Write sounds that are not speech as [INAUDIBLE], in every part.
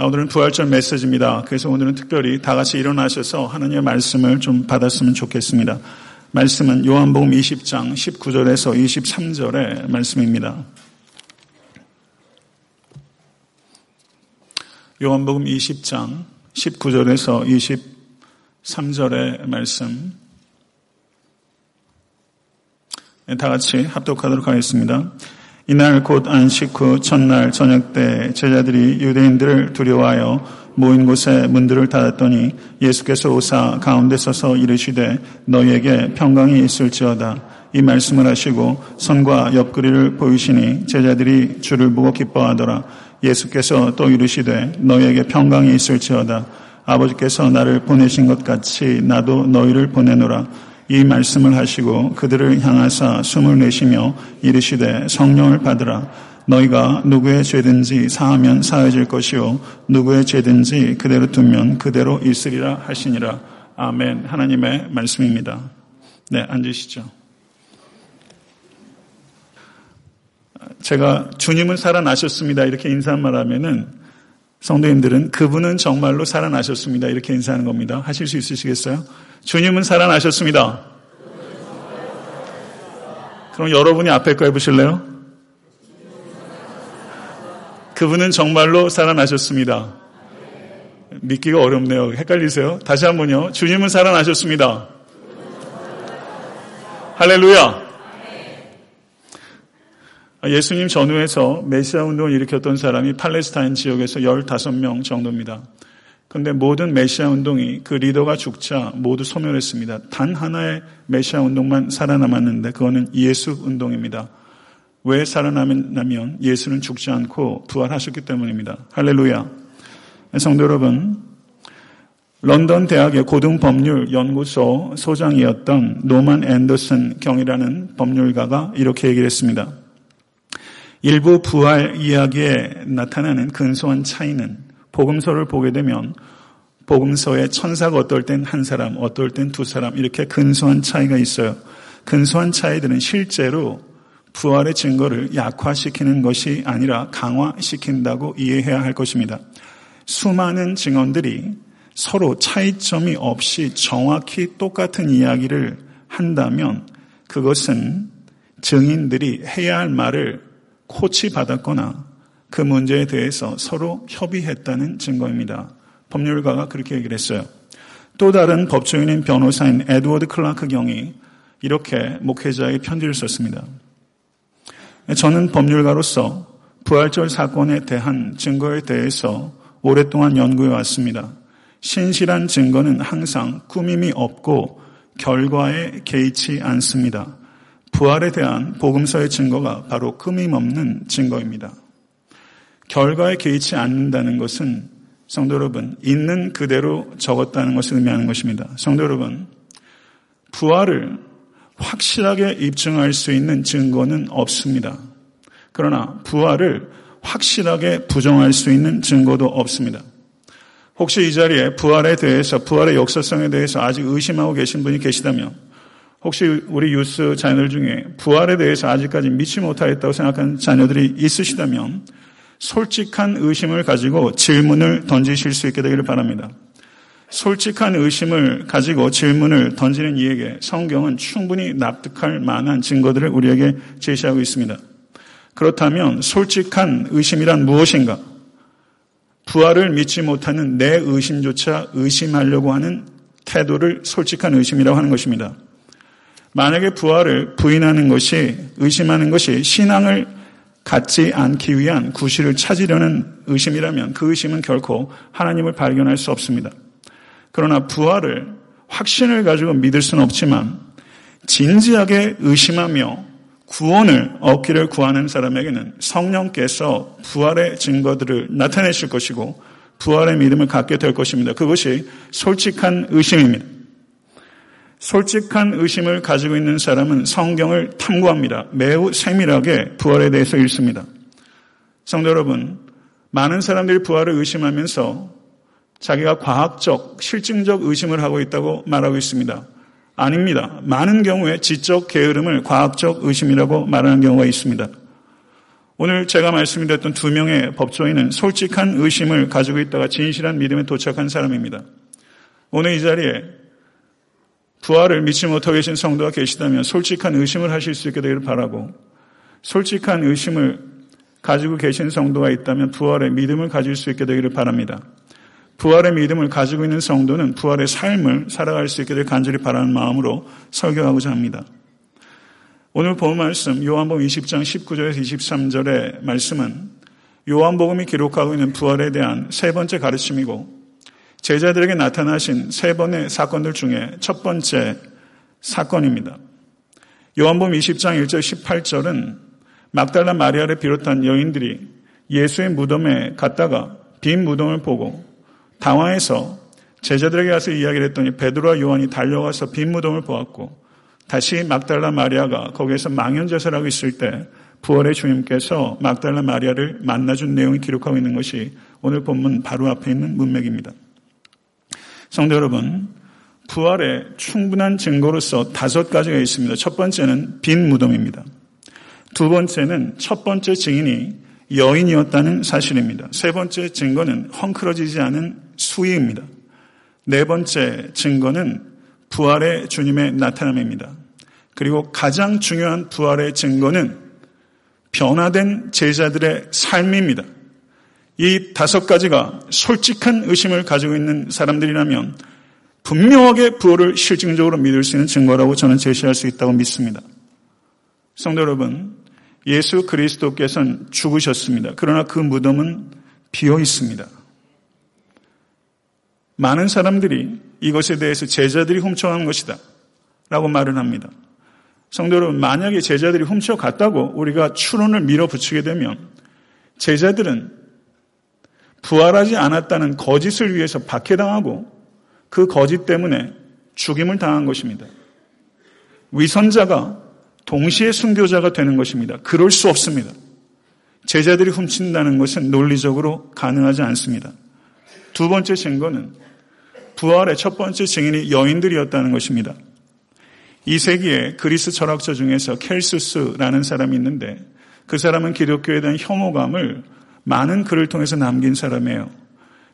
아, 오늘은 부활절 메시지입니다. 그래서 오늘은 특별히 다 같이 일어나셔서 하나님의 말씀을 좀 받았으면 좋겠습니다. 말씀은 요한복음 20장 19절에서 23절의 말씀입니다. 요한복음 20장 19절에서 23절의 말씀 네, 다 같이 합독하도록 하겠습니다. 이날 곧 안식 후 첫날 저녁 때 제자들이 유대인들을 두려워하여 모인 곳에 문들을 닫았더니 예수께서 오사 가운데 서서 이르시되 너희에게 평강이 있을지어다. 이 말씀을 하시고 선과 옆구리를 보이시니 제자들이 주를 보고 기뻐하더라. 예수께서 또 이르시되 너희에게 평강이 있을지어다. 아버지께서 나를 보내신 것 같이 나도 너희를 보내노라. 이 말씀을 하시고 그들을 향하사 숨을 내쉬며 이르시되 성령을 받으라. 너희가 누구의 죄든지 사하면 사해질 것이요 누구의 죄든지 그대로 두면 그대로 있으리라 하시니라. 아멘. 하나님의 말씀입니다. 네, 앉으시죠. 제가 주님은 살아나셨습니다. 이렇게 인사만 하면은 성도님들은 그분은 정말로 살아나셨습니다. 이렇게 인사하는 겁니다. 하실 수 있으시겠어요? 주님은 살아나셨습니다. 그럼 여러분이 앞에 거 해보실래요? 그분은 정말로 살아나셨습니다. 믿기가 어렵네요. 헷갈리세요? 다시 한 번요. 주님은 살아나셨습니다. 할렐루야. 예수님 전후에서 메시아 운동을 일으켰던 사람이 팔레스타인 지역에서 15명 정도입니다. 그런데 모든 메시아 운동이 그 리더가 죽자 모두 소멸했습니다. 단 하나의 메시아 운동만 살아남았는데 그거는 예수 운동입니다. 왜 살아남냐면 예수는 죽지 않고 부활하셨기 때문입니다. 할렐루야. 성도 여러분, 런던 대학의 고등법률 연구소 소장이었던 노만 앤더슨 경이라는 법률가가 이렇게 얘기를 했습니다. 일부 부활 이야기에 나타나는 근소한 차이는 복음서를 보게 되면 복음서에 천사가 어떨 땐 한 사람, 어떨 땐 두 사람 이렇게 근소한 차이가 있어요. 근소한 차이들은 실제로 부활의 증거를 약화시키는 것이 아니라 강화시킨다고 이해해야 할 것입니다. 수많은 증언들이 서로 차이점이 없이 정확히 똑같은 이야기를 한다면 그것은 증인들이 해야 할 말을 코치받았거나 그 문제에 대해서 서로 협의했다는 증거입니다. 법률가가 그렇게 얘기를 했어요. 또 다른 법조인인 변호사인 에드워드 클라크 경이 이렇게 목회자의 편지를 썼습니다. 저는 법률가로서 부활절 사건에 대한 증거에 대해서 오랫동안 연구해 왔습니다. 신실한 증거는 항상 꾸밈이 없고 결과에 개의치 않습니다. 부활에 대한 복음서의 증거가 바로 끊임없는 증거입니다. 결과에 개의치 않는다는 것은 성도 여러분, 있는 그대로 적었다는 것을 의미하는 것입니다. 성도 여러분, 부활을 확실하게 입증할 수 있는 증거는 없습니다. 그러나 부활을 확실하게 부정할 수 있는 증거도 없습니다. 혹시 이 자리에 부활에 대해서, 부활의 역사성에 대해서 아직 의심하고 계신 분이 계시다면 혹시 우리 유스 자녀들 중에 부활에 대해서 아직까지 믿지 못하겠다고 생각하는 자녀들이 있으시다면 솔직한 의심을 가지고 질문을 던지실 수 있게 되기를 바랍니다. 솔직한 의심을 가지고 질문을 던지는 이에게 성경은 충분히 납득할 만한 증거들을 우리에게 제시하고 있습니다. 그렇다면 솔직한 의심이란 무엇인가? 부활을 믿지 못하는 내 의심조차 의심하려고 하는 태도를 솔직한 의심이라고 하는 것입니다. 만약에 부활을 부인하는 것이 의심하는 것이 신앙을 갖지 않기 위한 구실을 찾으려는 의심이라면 그 의심은 결코 하나님을 발견할 수 없습니다. 그러나 부활을 확신을 가지고 믿을 수는 없지만 진지하게 의심하며 구원을 얻기를 구하는 사람에게는 성령께서 부활의 증거들을 나타내실 것이고 부활의 믿음을 갖게 될 것입니다. 그것이 솔직한 의심입니다. 솔직한 의심을 가지고 있는 사람은 성경을 탐구합니다. 매우 세밀하게 부활에 대해서 읽습니다. 성도 여러분, 많은 사람들이 부활을 의심하면서 자기가 과학적, 실증적 의심을 하고 있다고 말하고 있습니다. 아닙니다. 많은 경우에 지적 게으름을 과학적 의심이라고 말하는 경우가 있습니다. 오늘 제가 말씀드렸던 두 명의 법조인은 솔직한 의심을 가지고 있다가 진실한 믿음에 도착한 사람입니다. 오늘 이 자리에 부활을 믿지 못하고 계신 성도가 계시다면 솔직한 의심을 하실 수 있게 되기를 바라고 솔직한 의심을 가지고 계신 성도가 있다면 부활의 믿음을 가질 수 있게 되기를 바랍니다. 부활의 믿음을 가지고 있는 성도는 부활의 삶을 살아갈 수 있게 될 간절히 바라는 마음으로 설교하고자 합니다. 오늘 본 말씀 요한복음 20장 19절에서 23절의 말씀은 요한복음이 기록하고 있는 부활에 대한 세 번째 가르침이고 제자들에게 나타나신 세 번의 사건들 중에 첫 번째 사건입니다. 요한복음 20장 1절 18절은 막달라 마리아를 비롯한 여인들이 예수의 무덤에 갔다가 빈 무덤을 보고 당황해서 제자들에게 가서 이야기를 했더니 베드로와 요한이 달려가서 빈 무덤을 보았고 다시 막달라 마리아가 거기에서 망연자설 하고 있을 때 부활의 주님께서 막달라 마리아를 만나준 내용이 기록하고 있는 것이 오늘 본문 바로 앞에 있는 문맥입니다. 성도 여러분, 부활의 충분한 증거로서 다섯 가지가 있습니다. 첫 번째는 빈 무덤입니다. 두 번째는 첫 번째 증인이 여인이었다는 사실입니다. 세 번째 증거는 헝클어지지 않은 수위입니다. 네 번째 증거는 부활의 주님의 나타남입니다. 그리고 가장 중요한 부활의 증거는 변화된 제자들의 삶입니다. 이 다섯 가지가 솔직한 의심을 가지고 있는 사람들이라면 분명하게 부활을 실증적으로 믿을 수 있는 증거라고 저는 제시할 수 있다고 믿습니다. 성도 여러분, 예수 그리스도께서는 죽으셨습니다. 그러나 그 무덤은 비어 있습니다. 많은 사람들이 이것에 대해서 제자들이 훔쳐간 것이다. 라고 말을 합니다. 성도 여러분, 만약에 제자들이 훔쳐갔다고 우리가 추론을 밀어붙이게 되면 제자들은 부활하지 않았다는 거짓을 위해서 박해당하고 그 거짓 때문에 죽임을 당한 것입니다. 위선자가 동시에 순교자가 되는 것입니다. 그럴 수 없습니다. 제자들이 훔친다는 것은 논리적으로 가능하지 않습니다. 두 번째 증거는 부활의 첫 번째 증인이 여인들이었다는 것입니다. 이 세기에 그리스 철학자 중에서 켈수스라는 사람이 있는데 그 사람은 기독교에 대한 혐오감을 많은 글을 통해서 남긴 사람이에요.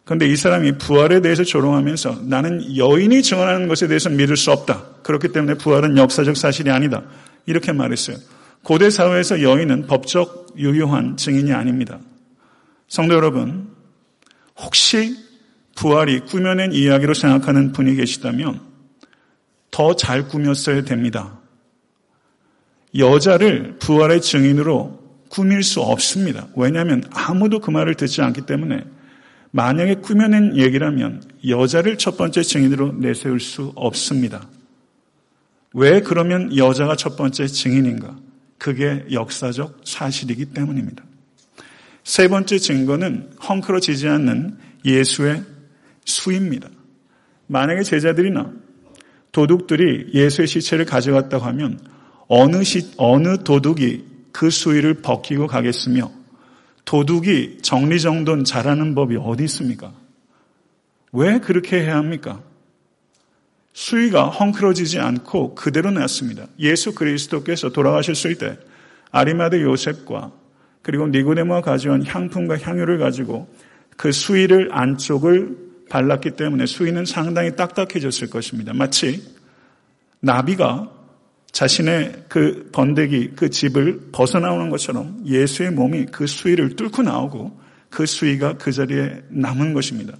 그런데 이 사람이 부활에 대해서 조롱하면서 나는 여인이 증언하는 것에 대해서 믿을 수 없다. 그렇기 때문에 부활은 역사적 사실이 아니다. 이렇게 말했어요. 고대 사회에서 여인은 법적 유효한 증인이 아닙니다. 성도 여러분, 혹시 부활이 꾸며낸 이야기로 생각하는 분이 계시다면 더 잘 꾸몄어야 됩니다. 여자를 부활의 증인으로 꾸밀 수 없습니다. 왜냐하면 아무도 그 말을 듣지 않기 때문에 만약에 꾸며낸 얘기라면 여자를 첫 번째 증인으로 내세울 수 없습니다. 왜 그러면 여자가 첫 번째 증인인가? 그게 역사적 사실이기 때문입니다. 세 번째 증거는 헝클어지지 않는 예수의 수입니다. 만약에 제자들이나 도둑들이 예수의 시체를 가져갔다고 하면 어느 시, 어느 도둑이 그 수위를 벗기고 가겠으며 도둑이 정리정돈 잘하는 법이 어디 있습니까? 왜 그렇게 해야 합니까? 수위가 헝클어지지 않고 그대로 났습니다. 예수 그리스도께서 돌아가셨을 때 아리마드 요셉과 그리고 니고데모가 가져온 향품과 향유를 가지고 그 수위를 안쪽을 발랐기 때문에 수위는 상당히 딱딱해졌을 것입니다. 마치 나비가 자신의 그 번데기, 그 집을 벗어나오는 것처럼 예수의 몸이 그 수위를 뚫고 나오고 그 수위가 그 자리에 남은 것입니다.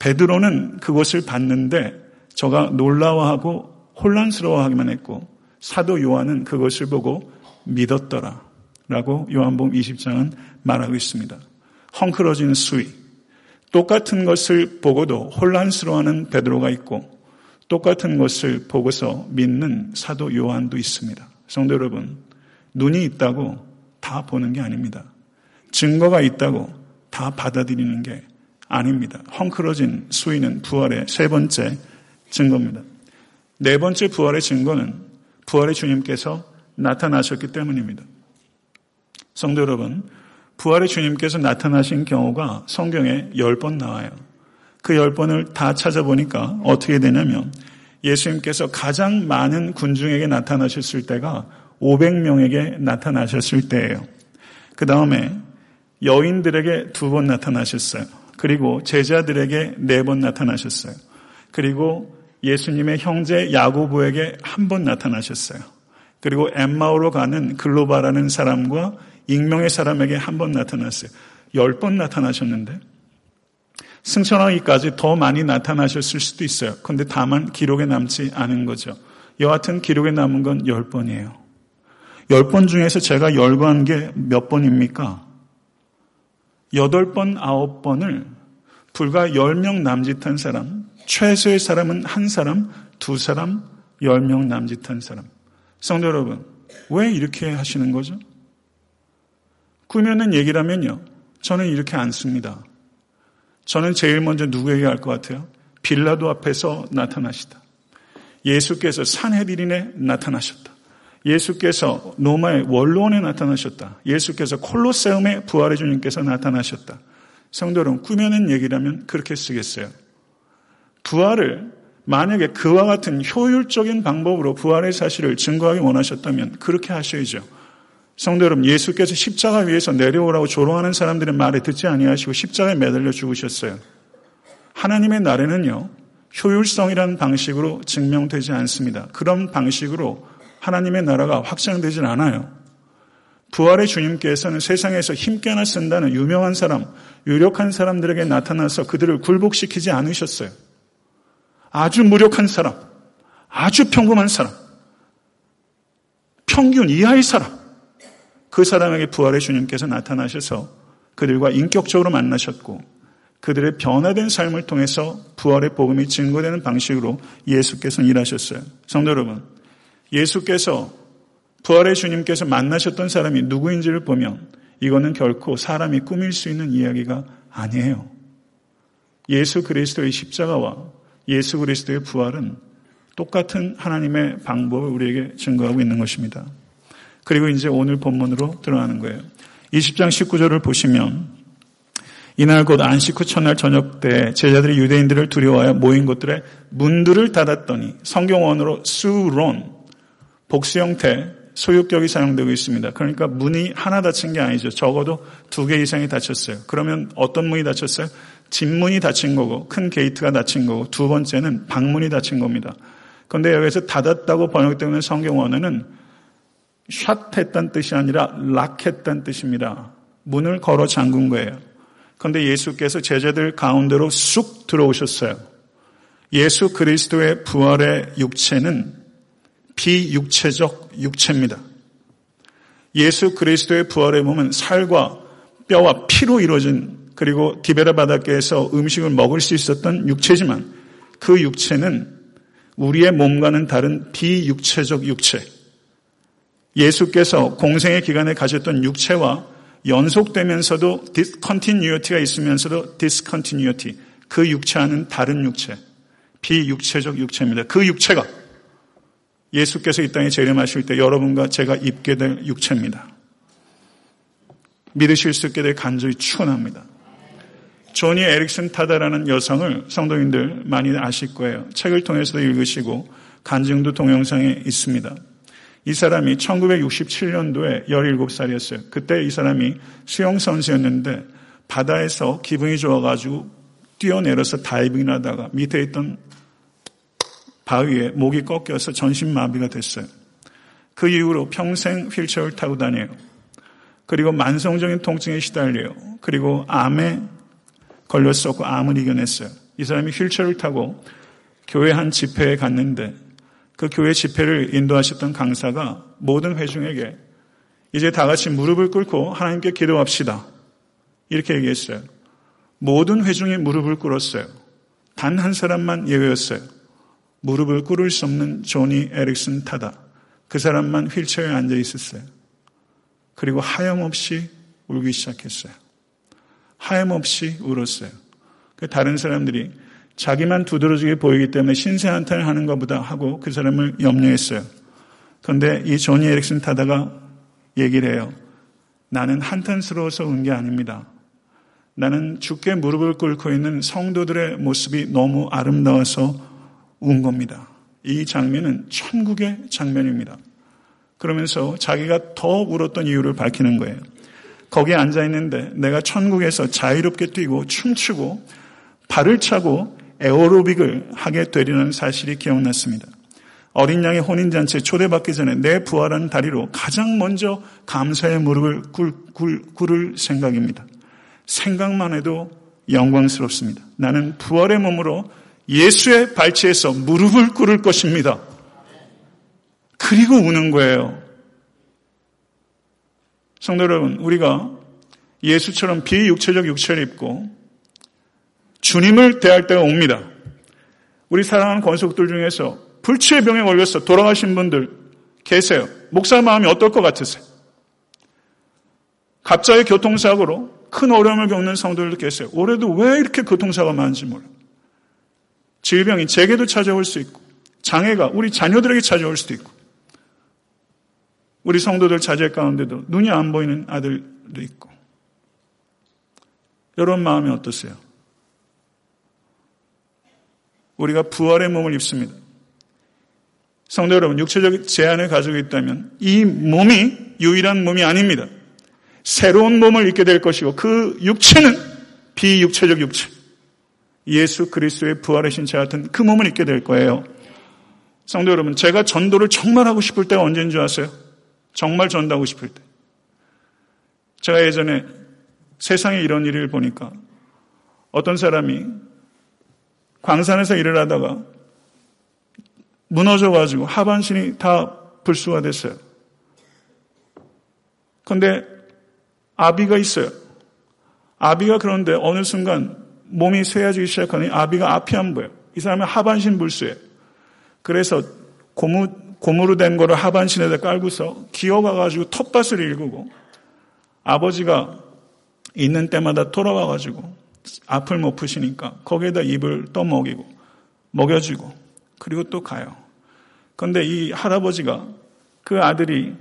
베드로는 그것을 봤는데 저가 놀라워하고 혼란스러워하기만 했고 사도 요한은 그것을 보고 믿었더라. 라고 요한복음 20장은 말하고 있습니다. 헝클어진 수위. 똑같은 것을 보고도 혼란스러워하는 베드로가 있고 똑같은 것을 보고서 믿는 사도 요한도 있습니다. 성도 여러분, 눈이 있다고 다 보는 게 아닙니다. 증거가 있다고 다 받아들이는 게 아닙니다. 헝클어진 수위는 부활의 세 번째 증거입니다. 네 번째 부활의 증거는 부활의 주님께서 나타나셨기 때문입니다. 성도 여러분, 부활의 주님께서 나타나신 경우가 성경에 열 번 나와요. 그 열 번을 다 찾아보니까 어떻게 되냐면 예수님께서 가장 많은 군중에게 나타나셨을 때가 500명에게 나타나셨을 때예요. 그 다음에 여인들에게 두 번 나타나셨어요. 그리고 제자들에게 네 번 나타나셨어요. 그리고 예수님의 형제 야고보에게 한 번 나타나셨어요. 그리고 엠마오로 가는 글로바라는 사람과 익명의 사람에게 한 번 나타났어요. 열 번 나타나셨는데 승천하기까지 더 많이 나타나셨을 수도 있어요. 그런데 다만 기록에 남지 않은 거죠. 여하튼 기록에 남은 건열 번이에요. 열번 중에서 제가 열거한 게 몇 번입니까? 여덟 번, 아홉 번을 불과 열명 남짓한 사람, 최소의 사람은 한 사람, 두 사람, 열명 남짓한 사람. 성도 여러분, 왜 이렇게 하시는 거죠? 꾸며낸 얘기라면요. 저는 이렇게 안 씁니다. 저는 제일 먼저 누구에게 할것 같아요? 빌라도 앞에서 나타나시다. 예수께서 산헤드린에 나타나셨다. 예수께서 로마의 원로원에 나타나셨다. 예수께서 콜로세움의 부활의 주님께서 나타나셨다. 성도 여러분, 꾸며낸 얘기라면 그렇게 쓰겠어요. 부활을 만약에 그와 같은 효율적인 방법으로 부활의 사실을 증거하기 원하셨다면 그렇게 하셔야죠. 성도 여러분, 예수께서 십자가 위에서 내려오라고 조롱하는 사람들의 말에 듣지 아니하시고 십자가에 매달려 죽으셨어요. 하나님의 날에는요, 효율성이라는 방식으로 증명되지 않습니다. 그런 방식으로 하나님의 나라가 확장되질 않아요. 부활의 주님께서는 세상에서 힘께나 쓴다는 유명한 사람, 유력한 사람들에게 나타나서 그들을 굴복시키지 않으셨어요. 아주 무력한 사람, 아주 평범한 사람, 평균 이하의 사람, 그 사람에게 부활의 주님께서 나타나셔서 그들과 인격적으로 만나셨고 그들의 변화된 삶을 통해서 부활의 복음이 증거되는 방식으로 예수께서 일하셨어요. 성도 여러분, 예수께서 부활의 주님께서 만나셨던 사람이 누구인지를 보면 이거는 결코 사람이 꾸밀 수 있는 이야기가 아니에요. 예수 그리스도의 십자가와 예수 그리스도의 부활은 똑같은 하나님의 방법을 우리에게 증거하고 있는 것입니다. 그리고 이제 오늘 본문으로 들어가는 거예요. 20장 19절을 보시면 이날 곧 안식 후 첫날 저녁 때 제자들이 유대인들을 두려워하여 모인 곳들의 문들을 닫았더니 성경원으로 수론 복수 형태 소유격이 사용되고 있습니다. 그러니까 문이 하나 닫힌 게 아니죠. 적어도 두 개 이상이 닫혔어요. 그러면 어떤 문이 닫혔어요? 집문이 닫힌 거고 큰 게이트가 닫힌 거고 두 번째는 방문이 닫힌 겁니다. 그런데 여기서 닫았다고 번역되고 있는 성경 원어는 샷했다는 뜻이 아니라 락했다는 뜻입니다. 문을 걸어 잠근 거예요. 그런데 예수께서 제자들 가운데로 쑥 들어오셨어요. 예수 그리스도의 부활의 육체는 비육체적 육체입니다. 예수 그리스도의 부활의 몸은 살과 뼈와 피로 이루어진 그리고 디베라 바닷가에서 음식을 먹을 수 있었던 육체지만 그 육체는 우리의 몸과는 다른 비육체적 육체. 예수께서 공생애 기간에 가지셨던 육체와 연속되면서도 discontinuity가 있으면서도 discontinuity. 그 육체와는 다른 육체. 비육체적 육체입니다. 그 육체가 예수께서 이 땅에 재림하실 때 여러분과 제가 입게 될 육체입니다. 믿으실 수 있게 될 간절히 추원합니다. 조니 에릭슨 타다라는 여성을 성도인들 많이 아실 거예요. 책을 통해서도 읽으시고 간증도 동영상에 있습니다. 이 사람이 1967년도에 17살이었어요. 그때 이 사람이 수영선수였는데 바다에서 기분이 좋아가지고 뛰어내려서 다이빙 하다가 밑에 있던 바위에 목이 꺾여서 전신마비가 됐어요. 그 이후로 평생 휠체어를 타고 다녀요. 그리고 만성적인 통증에 시달려요. 그리고 암에 걸렸었고 암을 이겨냈어요. 이 사람이 휠체어를 타고 교회 한 집회에 갔는데 그 교회 집회를 인도하셨던 강사가 모든 회중에게 이제 다 같이 무릎을 꿇고 하나님께 기도합시다. 이렇게 얘기했어요. 모든 회중이 무릎을 꿇었어요. 단 한 사람만 예외였어요. 무릎을 꿇을 수 없는 조니 에릭슨 타다. 그 사람만 휠체어에 앉아 있었어요. 그리고 하염없이 울기 시작했어요. 하염없이 울었어요. 그 다른 사람들이 자기만 두드러지게 보이기 때문에 신세 한탄을 하는 것보다 하고 그 사람을 염려했어요. 그런데 이 조니 에릭슨 타다가 얘기를 해요. 나는 한탄스러워서 운 게 아닙니다. 나는 죽게 무릎을 꿇고 있는 성도들의 모습이 너무 아름다워서 운 겁니다. 이 장면은 천국의 장면입니다. 그러면서 자기가 더 울었던 이유를 밝히는 거예요. 거기에 앉아 있는데 내가 천국에서 자유롭게 뛰고 춤추고 발을 차고 에어로빅을 하게 되리는 사실이 기억났습니다. 어린 양의 혼인잔치에 초대받기 전에 내 부활한 다리로 가장 먼저 감사의 무릎을 꿇, 꿇, 꿇을 생각입니다. 생각만 해도 영광스럽습니다. 나는 부활의 몸으로 예수의 발치에서 무릎을 꿇을 것입니다. 그리고 우는 거예요. 성도 여러분, 우리가 예수처럼 비육체적 육체를 입고 주님을 대할 때가 옵니다. 우리 사랑하는 권속들 중에서 불치의 병에 걸려서 돌아가신 분들 계세요. 목사 마음이 어떨 것 같으세요? 갑자기 교통사고로 큰 어려움을 겪는 성도들도 계세요. 올해도 왜 이렇게 교통사가 많은지 몰라요. 질병이 제게도 찾아올 수 있고, 장애가 우리 자녀들에게 찾아올 수도 있고, 우리 성도들 자제 가운데도 눈이 안 보이는 아들도 있고. 여러분 마음이 어떠세요? 우리가 부활의 몸을 입습니다. 성도 여러분, 육체적 제한을 가지고 있다면 이 몸이 유일한 몸이 아닙니다. 새로운 몸을 입게 될 것이고 그 육체는 비육체적 육체. 예수 그리스도의 부활의 신체 같은 그 몸을 입게 될 거예요. 성도 여러분, 제가 전도를 정말 하고 싶을 때가 언제인 줄 아세요? 정말 전도하고 싶을 때. 제가 예전에 세상에 이런 일을 보니까 어떤 사람이 광산에서 일을 하다가 무너져가지고 하반신이 다 불수가 됐어요. 그런데 아비가 있어요. 아비가 그런데 어느 순간 몸이 쇠해지기 시작하니 아비가 앞이 안 보여요. 이 사람은 하반신 불수예요. 그래서 고무, 고무로 된 거를 하반신에다 깔고서 기어가가지고 텃밭을 일구고 아버지가 있는 때마다 돌아와가지고 앞을 못 푸시니까 거기에다 입을 또 먹이고 먹여주고 그리고 또 가요. 그런데 이 할아버지가 그 아들이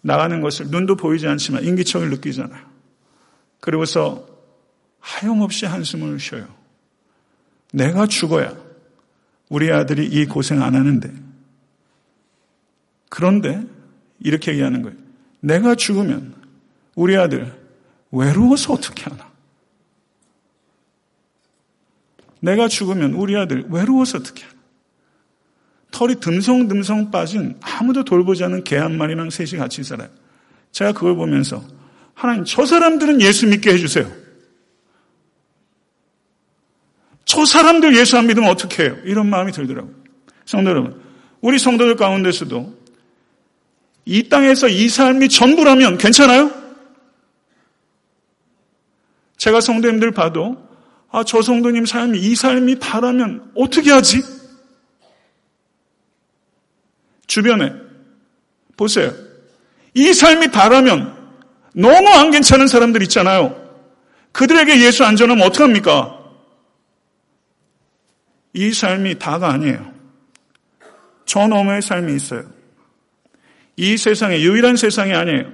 나가는 것을 눈도 보이지 않지만 인기척을 느끼잖아요. 그리고서 하염없이 한숨을 쉬어요. 내가 죽어야 우리 아들이 이 고생 안 하는데. 그런데 이렇게 얘기하는 거예요. 내가 죽으면 우리 아들 외로워서 어떻게 하나? 내가 죽으면 우리 아들 외로워서 어떻게 하나? 털이 듬성듬성 빠진 아무도 돌보지 않은 개 한 마리랑 셋이 같이 살아요. 제가 그걸 보면서 하나님 저 사람들은 예수 믿게 해주세요. 저 사람들 예수 안 믿으면 어떻게 해요? 이런 마음이 들더라고요. 성도 여러분, 우리 성도들 가운데서도 이 땅에서 이 삶이 전부라면 괜찮아요? 제가 성도님들 봐도 아, 저 성도님 삶이 이 삶이 다라면 어떻게 하지? 주변에 보세요. 이 삶이 다라면 너무 안 괜찮은 사람들 있잖아요. 그들에게 예수 안 전하면 어떡합니까? 이 삶이 다가 아니에요. 저 너머의 삶이 있어요. 이 세상의 유일한 세상이 아니에요.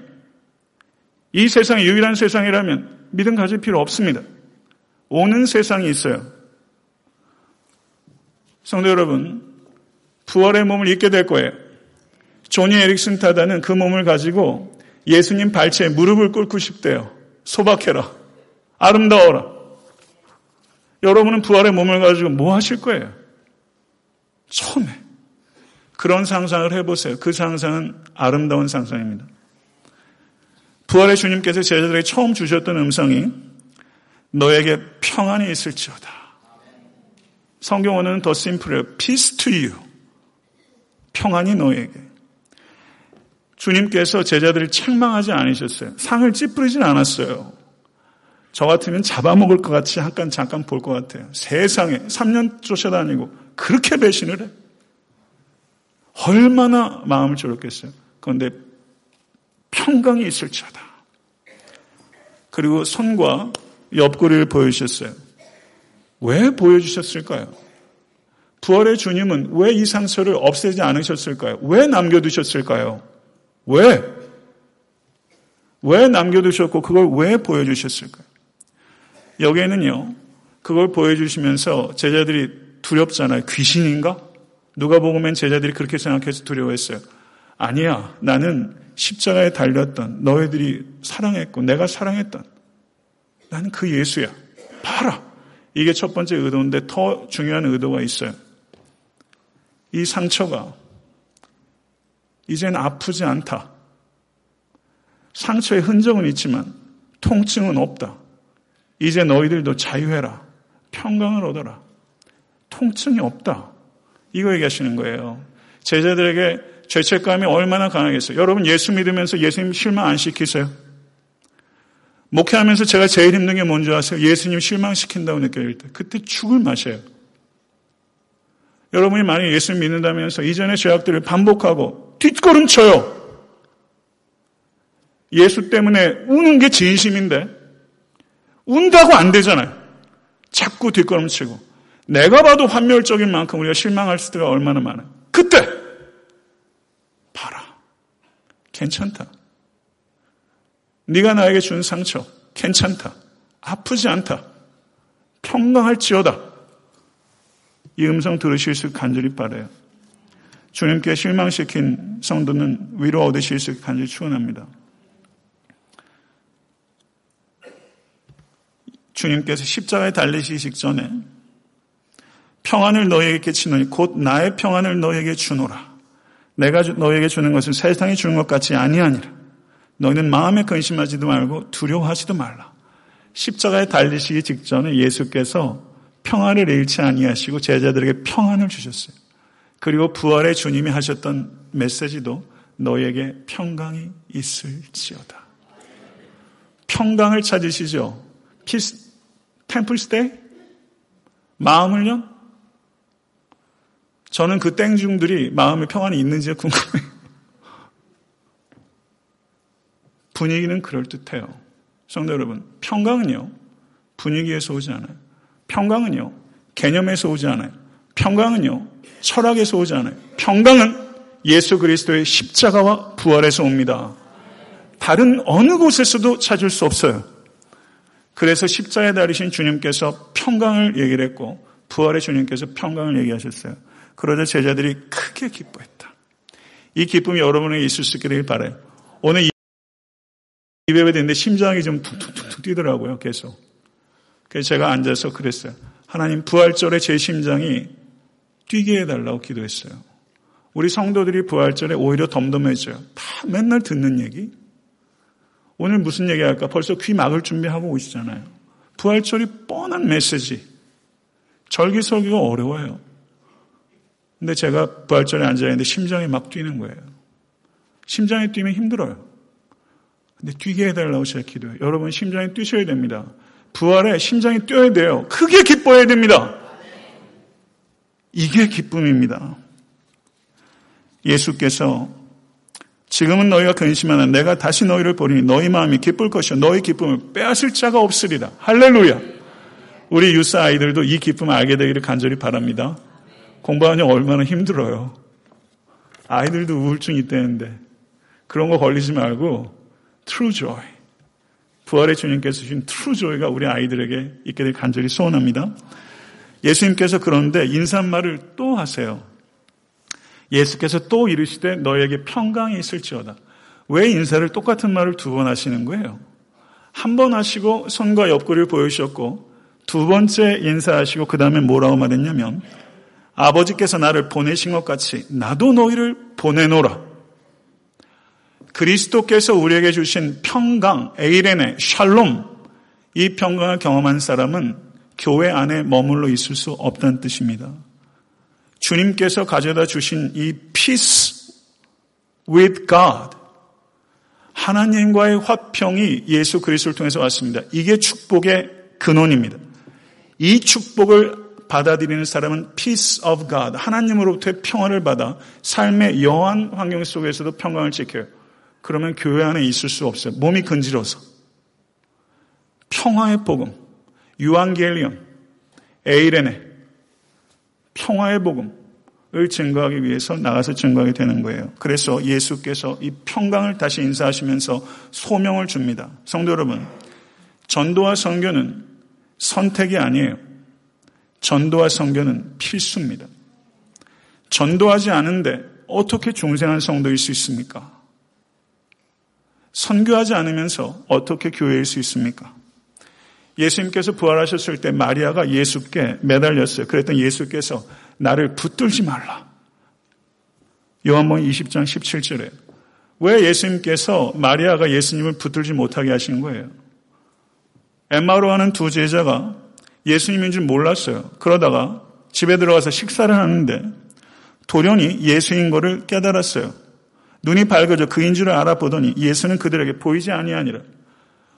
이 세상의 유일한 세상이라면 믿음 가질 필요 없습니다. 오는 세상이 있어요. 성도 여러분, 부활의 몸을 입게 될 거예요. 조니 에릭슨 타다는 그 몸을 가지고 예수님 발치에 무릎을 꿇고 싶대요. 소박해라. 아름다워라. 여러분은 부활의 몸을 가지고 뭐 하실 거예요? 처음에. 그런 상상을 해보세요. 그 상상은 아름다운 상상입니다. 부활의 주님께서 제자들에게 처음 주셨던 음성이 너에게 평안이 있을지어다. 성경어는 더 심플해요. Peace to you. 평안이 너에게. 주님께서 제자들을 책망하지 않으셨어요. 상을 찌푸리진 않았어요. 저 같으면 잡아먹을 것 같이 잠깐 잠깐 볼 것 같아요. 세상에 3년 쫓아다니고 그렇게 배신을 해. 얼마나 마음을 졸였겠어요. 그런데 평강이 있을지어다. 그리고 손과 옆구리를 보여주셨어요. 왜 보여주셨을까요? 부활의 주님은 왜 이 상처를 없애지 않으셨을까요? 왜 남겨두셨을까요? 왜? 왜 남겨두셨고 그걸 왜 보여주셨을까요? 여기에는요, 그걸 보여주시면서 제자들이 두렵잖아요. 귀신인가? 누가 보면 제자들이 그렇게 생각해서 두려워했어요. 아니야, 나는 십자가에 달렸던 너희들이 사랑했고 내가 사랑했던 나는 그 예수야. 봐라. 이게 첫 번째 의도인데 더 중요한 의도가 있어요. 이 상처가 이젠 아프지 않다. 상처의 흔적은 있지만 통증은 없다. 이제 너희들도 자유해라. 평강을 얻어라. 통증이 없다. 이거 얘기하시는 거예요. 제자들에게 죄책감이 얼마나 강하겠어요. 여러분 예수 믿으면서 예수님 실망 안 시키세요? 목회하면서 제가 제일 힘든 게 뭔지 아세요? 예수님 실망시킨다고 느껴질 때. 그때 죽을 맛이에요. 여러분이 만약 예수 믿는다면서 이전의 죄악들을 반복하고 뒷걸음쳐요. 예수 때문에 우는 게 진심인데 운다고 안 되잖아요. 자꾸 뒷걸음치고 내가 봐도 환멸적인 만큼 우리가 실망할 수가 얼마나 많아요. 그때 봐라. 괜찮다. 네가 나에게 준 상처 괜찮다. 아프지 않다. 평강할지어다. 이 음성 들으실 수 간절히 바래요. 주님께 실망시킨 성도는 위로 얻으실 수 간절히 축원합니다. 주님께서 십자가에 달리시기 직전에 평안을 너에게 치노니 곧 나의 평안을 너에게 주노라. 내가 너에게 주는 것은 세상이 주는 것 같이 아니하니라. 너희는 마음에 근심하지도 말고 두려워하지도 말라. 십자가에 달리시기 직전에 예수께서 평안을 잃지 아니하시고 제자들에게 평안을 주셨어요. 그리고 부활의 주님이 하셨던 메시지도 너에게 평강이 있을지어다. 평강을 찾으시죠. peace, 템플 스테이? 마음을요? 저는 그 땡중들이 마음에 평안이 있는지 궁금해요. 분위기는 그럴듯해요. 성도 여러분, 평강은요, 분위기에서 오지 않아요. 평강은요, 개념에서 오지 않아요. 평강은요, 철학에서 오지 않아요. 평강은 예수 그리스도의 십자가와 부활에서 옵니다. 다른 어느 곳에서도 찾을 수 없어요. 그래서 십자에 달리신 주님께서 평강을 얘기를 했고 부활의 주님께서 평강을 얘기하셨어요. 그러자 제자들이 크게 기뻐했다. 이 기쁨이 여러분에게 있을 수 되길 바라요. 오늘 이베베 됐는데 심장이 좀 툭툭툭 뛰더라고요. 계속. 그래서 제가 앉아서 그랬어요. 하나님 부활절에 제 심장이 뛰게 해달라고 기도했어요. 우리 성도들이 부활절에 오히려 덤덤해져요. 다 맨날 듣는 얘기. 오늘 무슨 얘기 할까? 벌써 귀 막을 준비하고 오시잖아요. 부활절이 뻔한 메시지. 절기설기가 어려워요. 근데 제가 부활절에 앉아있는데 심장이 막 뛰는 거예요. 심장이 뛰면 힘들어요. 근데 뛰게 해달라고 제가 기도해요. 여러분 심장이 뛰셔야 됩니다. 부활에 심장이 뛰어야 돼요. 크게 기뻐해야 됩니다. 이게 기쁨입니다. 예수께서 지금은 너희가 근심하나 내가 다시 너희를 보리니 너희 마음이 기쁠 것이요 너희 기쁨을 빼앗을 자가 없으리라. 할렐루야. 우리 유사 아이들도 이 기쁨을 알게 되기를 간절히 바랍니다. 공부하니 얼마나 힘들어요. 아이들도 우울증 있다는데 그런 거 걸리지 말고 true joy. 부활의 주님께서 주신 true joy가 우리 아이들에게 있게 될 간절히 소원합니다. 예수님께서 그런데 인사말을 또 하세요. 예수께서 또 이르시되 너에게 평강이 있을지어다. 왜 인사를 똑같은 말을 두 번 하시는 거예요? 한 번 하시고 손과 옆구리를 보여주셨고 두 번째 인사하시고 그 다음에 뭐라고 말했냐면 아버지께서 나를 보내신 것 같이 나도 너희를 보내노라. 그리스도께서 우리에게 주신 평강, 에이레네, 샬롬, 이 평강을 경험한 사람은 교회 안에 머물러 있을 수 없다는 뜻입니다. 주님께서 가져다 주신 이 peace with God, 하나님과의 화평이 예수 그리스도를 통해서 왔습니다. 이게 축복의 근원입니다. 이 축복을 받아들이는 사람은 peace of God, 하나님으로부터의 평화를 받아 삶의 여한 환경 속에서도 평강을 지켜요. 그러면 교회 안에 있을 수 없어요. 몸이 근지러서. 평화의 복음, 유한겔리온, 에이레네, 평화의 복음을 증거하기 위해서 나가서 증거하게 되는 거예요. 그래서 예수께서 이 평강을 다시 인사하시면서 소명을 줍니다. 성도 여러분, 전도와 선교는 선택이 아니에요. 전도와 선교는 필수입니다. 전도하지 않은데 어떻게 중생한 성도일 수 있습니까? 선교하지 않으면서 어떻게 교회일 수 있습니까? 예수님께서 부활하셨을 때 마리아가 예수께 매달렸어요. 그랬더니 예수께서 나를 붙들지 말라. 요한복음 20장 17절에 왜 예수님께서 마리아가 예수님을 붙들지 못하게 하신 거예요? 엠마로 하는 두 제자가 예수님인 줄 몰랐어요. 그러다가 집에 들어가서 식사를 하는데 돌연히 예수인 것을 깨달았어요. 눈이 밝아져 그인 줄을 알아보더니 예수는 그들에게 보이지 아니하니라.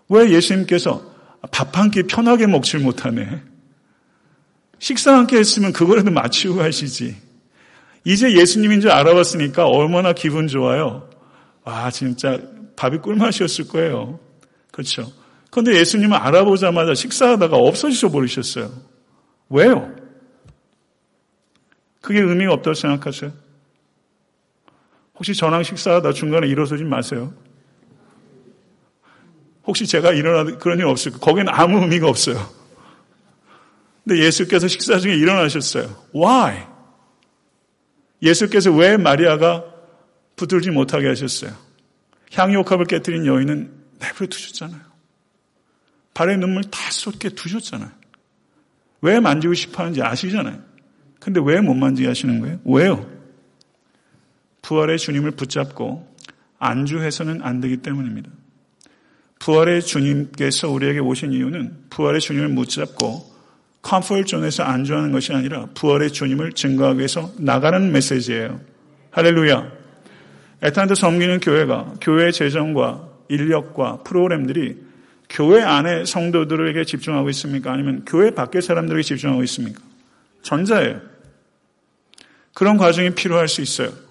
왜 예수님께서 밥 한 끼 편하게 먹질 못하네. 식사 한 끼 했으면 그거라도 마치고 하시지. 이제 예수님인 줄 알아봤으니까 얼마나 기분 좋아요. 와, 진짜 밥이 꿀맛이었을 거예요. 그렇죠. 그런데 예수님은 알아보자마자 식사하다가 없어지셔 버리셨어요. 왜요? 그게 의미가 없다고 생각하세요? 혹시 저랑 식사하다 중간에 일어서지 마세요. 혹시 제가 일어나 그런 일 없을까? 거기는 아무 의미가 없어요. 근데 예수께서 식사 중에 일어나셨어요. Why? 예수께서 왜 마리아가 붙들지 못하게 하셨어요? 향유옥합을 깨뜨린 여인은 내버려 두셨잖아요. 발에 눈물 다 쏟게 두셨잖아요. 왜 만지고 싶어 하는지 아시잖아요. 근데 왜 못 만지게 하시는 거예요? 왜요? 부활의 주님을 붙잡고 안주해서는 안 되기 때문입니다. 부활의 주님께서 우리에게 오신 이유는 부활의 주님을 붙잡고 comfort zone에서 안주하는 것이 아니라 부활의 주님을 증거하기 위해서 나가는 메시지예요. 할렐루야. 애틀랜타 섬기는 교회가 교회 재정과 인력과 프로그램들이 교회 안에 성도들에게 집중하고 있습니까? 아니면 교회 밖의 사람들에게 집중하고 있습니까? 전자예요. 그런 과정이 필요할 수 있어요.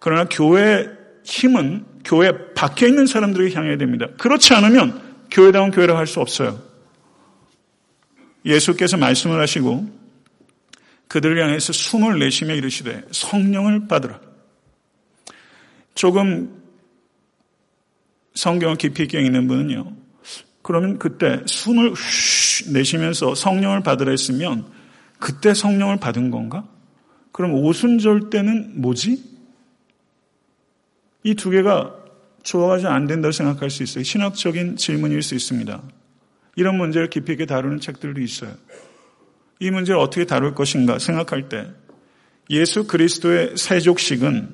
그러나 교회의 힘은 교회 밖에 있는 사람들에게 향해야 됩니다. 그렇지 않으면 교회다운 교회를 할수 없어요. 예수께서 말씀을 하시고 그들을 향해서 숨을 내쉬며 이르시되 성령을 받으라. 조금 성경을 깊이 있게 읽는 분은요. 그러면 그때 숨을 내쉬면서 성령을 받으라 했으면 그때 성령을 받은 건가? 그럼 오순절 때는 뭐지? 이 두 개가 조화가 안 된다고 생각할 수 있어요. 신학적인 질문일 수 있습니다. 이런 문제를 깊이 있게 다루는 책들도 있어요. 이 문제를 어떻게 다룰 것인가 생각할 때 예수 그리스도의 세족식은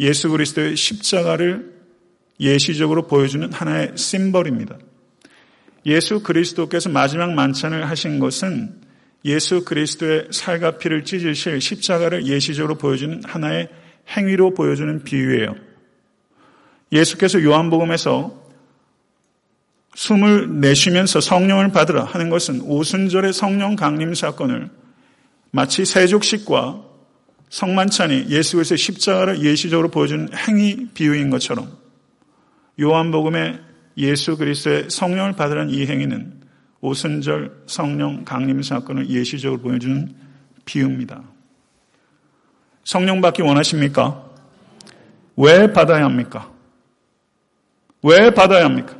예수 그리스도의 십자가를 예시적으로 보여주는 하나의 심벌입니다. 예수 그리스도께서 마지막 만찬을 하신 것은 예수 그리스도의 살과 피를 찢으실 십자가를 예시적으로 보여주는 하나의 행위로 보여주는 비유예요. 예수께서 요한복음에서 숨을 내쉬면서 성령을 받으라 하는 것은 오순절의 성령 강림 사건을 마치 세족식과 성만찬이 예수 그리스도의 십자가를 예시적으로 보여주는 행위 비유인 것처럼 요한복음의 예수 그리스도의 성령을 받으라는 이 행위는 오순절 성령 강림 사건을 예시적으로 보여주는 비유입니다. 성령 받기 원하십니까? 왜 받아야 합니까? 왜 받아야 합니까?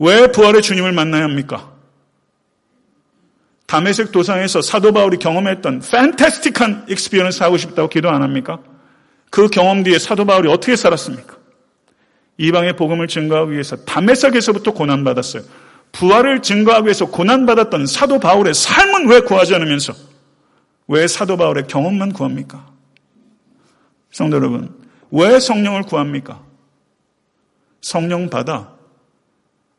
왜 부활의 주님을 만나야 합니까? 다메섹 도상에서 사도 바울이 경험했던 fantastic한 experience 하고 싶다고 기도 안 합니까? 그 경험 뒤에 사도 바울이 어떻게 살았습니까? 이방에 복음을 증거하기 위해서 다메섹에서부터 고난받았어요. 부활을 증거하기 위해서 고난받았던 사도 바울의 삶은 왜 구하지 않으면서 왜 사도 바울의 경험만 구합니까? 성도 여러분, 왜 성령을 구합니까? 성령 받아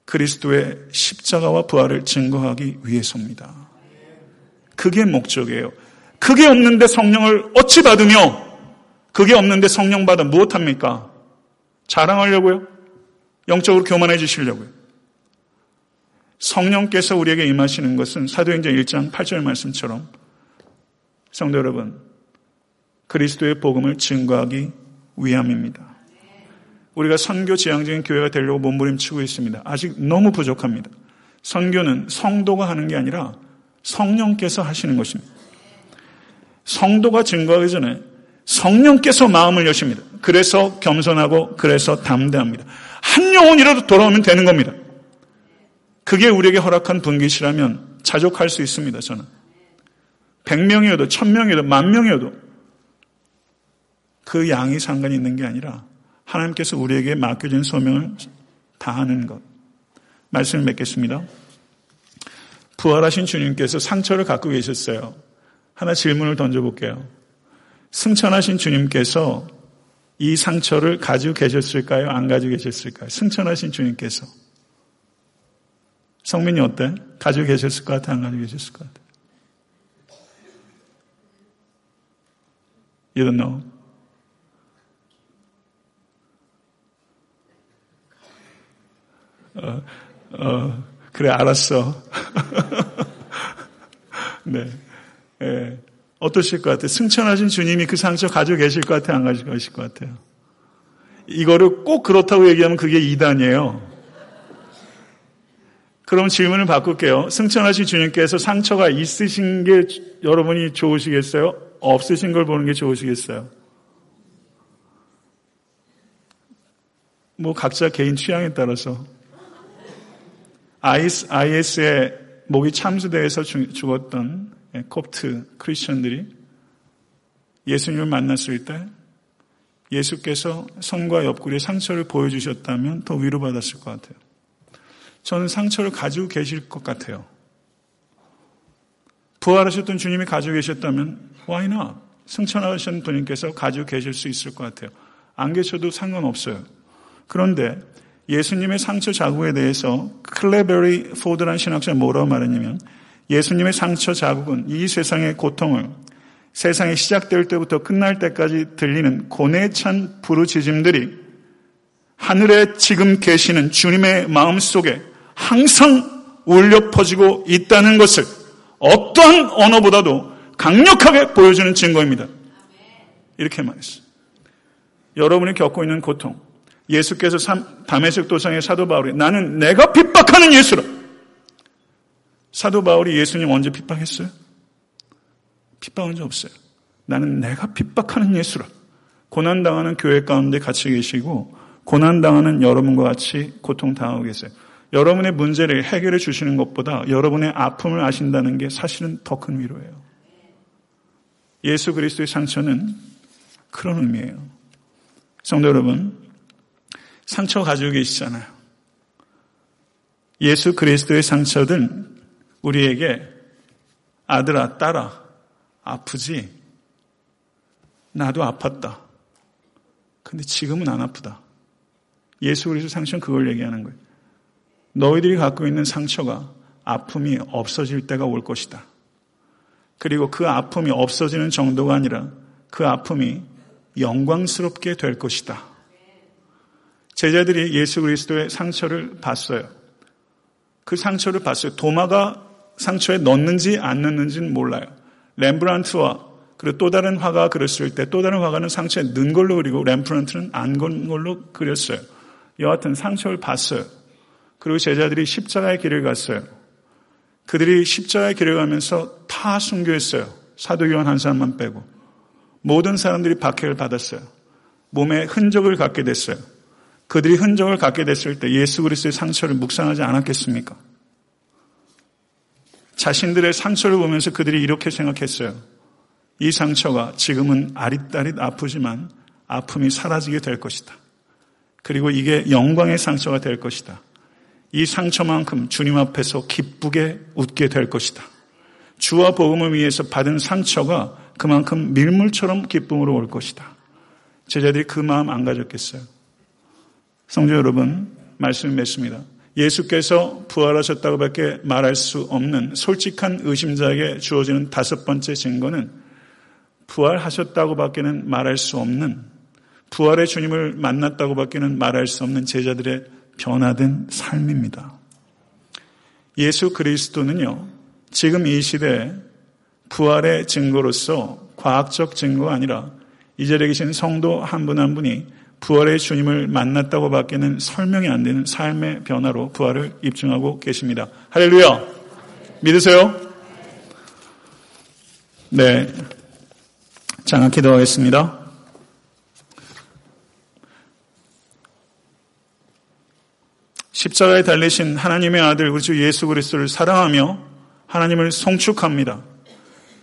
그리스도의 십자가와 부활을 증거하기 위해서입니다. 그게 목적이에요. 그게 없는데 성령을 어찌 받으며 그게 없는데 성령 받아 무엇합니까? 자랑하려고요? 영적으로 교만해지시려고요? 성령께서 우리에게 임하시는 것은 사도행전 1장 8절 말씀처럼 성도 여러분 그리스도의 복음을 증거하기 위함입니다. 우리가 선교 지향적인 교회가 되려고 몸부림치고 있습니다. 아직 너무 부족합니다. 선교는 성도가 하는 게 아니라 성령께서 하시는 것입니다. 성도가 증거하기 전에 성령께서 마음을 여십니다. 그래서 겸손하고 그래서 담대합니다. 한 영혼이라도 돌아오면 되는 겁니다. 그게 우리에게 허락한 분깃이라면 자족할 수 있습니다. 저는 100명이어도 1000명이어도 만 명이어도 그 양이 상관이 있는 게 아니라 하나님께서 우리에게 맡겨진 소명을 다하는 것. 말씀을 맺겠습니다. 부활하신 주님께서 상처를 갖고 계셨어요. 하나 질문을 던져볼게요. 승천하신 주님께서 이 상처를 가지고 계셨을까요? 안 가지고 계셨을까요? 승천하신 주님께서. 성민이 어때? 가지고 계셨을 것 같아? 안 가지고 계셨을 것 같아? You don't know. 어, 어, 그래, 알았어. [LAUGHS] 네. 예. 어떠실 것 같아요? 승천하신 주님이 그 상처 가지고 계실 것 같아요? 안 가지고 계실 것 같아요? 이거를 꼭 그렇다고 얘기하면 그게 이단이에요. 그럼 질문을 바꿀게요. 승천하신 주님께서 상처가 있으신 게 여러분이 좋으시겠어요? 없으신 걸 보는 게 좋으시겠어요? 뭐 각자 개인 취향에 따라서 IS의 목이 참수대에서 죽었던 콥트 크리스천들이 예수님을 만났을 때 예수께서 손과 옆구리에 상처를 보여주셨다면 더 위로받았을 것 같아요. 저는 상처를 가지고 계실 것 같아요. 부활하셨던 주님이 가지고 계셨다면 why not? 승천하신 분님께서 가지고 계실 수 있을 것 같아요. 안 계셔도 상관없어요. 그런데 예수님의 상처 자국에 대해서 클레베리 포드라는 신학자가 뭐라고 말했냐면 예수님의 상처 자국은 이 세상의 고통을 세상이 시작될 때부터 끝날 때까지 들리는 고뇌 찬 부르짖음들이 하늘에 지금 계시는 주님의 마음 속에 항상 울려 퍼지고 있다는 것을 어떠한 언어보다도 강력하게 보여주는 증거입니다. 이렇게 말했어요. 여러분이 겪고 있는 고통, 예수께서 담에색 도상의 사도 바울이 나는 내가 핍박하는 예수라. 사도 바울이 예수님 언제 핍박했어요? 핍박한 적 없어요. 나는 내가 핍박하는 예수라. 고난당하는 교회 가운데 같이 계시고, 고난당하는 여러분과 같이 고통당하고 계세요. 여러분의 문제를 해결해 주시는 것보다 여러분의 아픔을 아신다는 게 사실은 더 큰 위로예요. 예수 그리스도의 상처는 그런 의미예요. 성도 여러분, 상처 가지고 계시잖아요. 예수 그리스도의 상처는 우리에게 아들아, 딸아, 아프지? 나도 아팠다. 근데 지금은 안 아프다. 예수 그리스도 상처는 그걸 얘기하는 거예요. 너희들이 갖고 있는 상처가 아픔이 없어질 때가 올 것이다. 그리고 그 아픔이 없어지는 정도가 아니라 그 아픔이 영광스럽게 될 것이다. 제자들이 예수 그리스도의 상처를 봤어요. 그 상처를 봤어요. 도마가 상처에 넣는지 안 넣는지는 몰라요. 렘브란트와 그리고 또 다른 화가 그렸을 때 또 다른 화가는 상처에 넣은 걸로 그리고 렘브란트는 안 건 걸로 그렸어요. 여하튼 상처를 봤어요. 그리고 제자들이 십자가의 길을 갔어요. 그들이 십자가의 길을 가면서 다 순교했어요. 사도교원 한 사람만 빼고. 모든 사람들이 박해를 받았어요. 몸에 흔적을 갖게 됐어요. 그들이 흔적을 갖게 됐을 때 예수 그리스도의 상처를 묵상하지 않았겠습니까? 자신들의 상처를 보면서 그들이 이렇게 생각했어요. 이 상처가 지금은 아릿아릿 아프지만 아픔이 사라지게 될 것이다. 그리고 이게 영광의 상처가 될 것이다. 이 상처만큼 주님 앞에서 기쁘게 웃게 될 것이다. 주와 복음을 위해서 받은 상처가 그만큼 밀물처럼 기쁨으로 올 것이다. 제자들이 그 마음 안 가졌겠어요. 성도 여러분, 말씀을 맺습니다. 예수께서 부활하셨다고밖에 말할 수 없는 솔직한 의심자에게 주어지는 다섯 번째 증거는 부활하셨다고밖에는 말할 수 없는 부활의 주님을 만났다고밖에는 말할 수 없는 제자들의 변화된 삶입니다. 예수 그리스도는요, 지금 이 시대에 부활의 증거로서 과학적 증거가 아니라 이 자리에 계신 성도 한 분한 한 분이 부활의 주님을 만났다고 밖에는 설명이 안 되는 삶의 변화로 부활을 입증하고 계십니다. 할렐루야! 믿으세요? 네. 장학 기도하겠습니다. 십자가에 달리신 하나님의 아들 우리 주 예수 그리스도를 사랑하며 하나님을 송축합니다.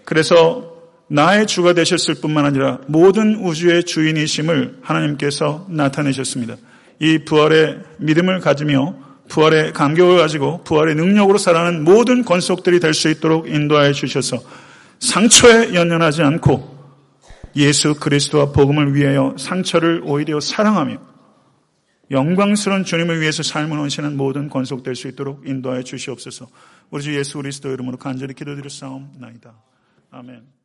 그래서 나의 주가 되셨을 뿐만 아니라 모든 우주의 주인이심을 하나님께서 나타내셨습니다. 이 부활의 믿음을 가지며 부활의 감격을 가지고 부활의 능력으로 살아가는 모든 권속들이 될 수 있도록 인도하여 주셔서 상처에 연연하지 않고 예수 그리스도와 복음을 위하여 상처를 오히려 사랑하며 영광스러운 주님을 위해서 삶을 원시는 모든 권속될 수 있도록 인도하여 주시옵소서. 우리 주 예수 그리스도 이름으로 간절히 기도드렸사옵나이다. 아멘.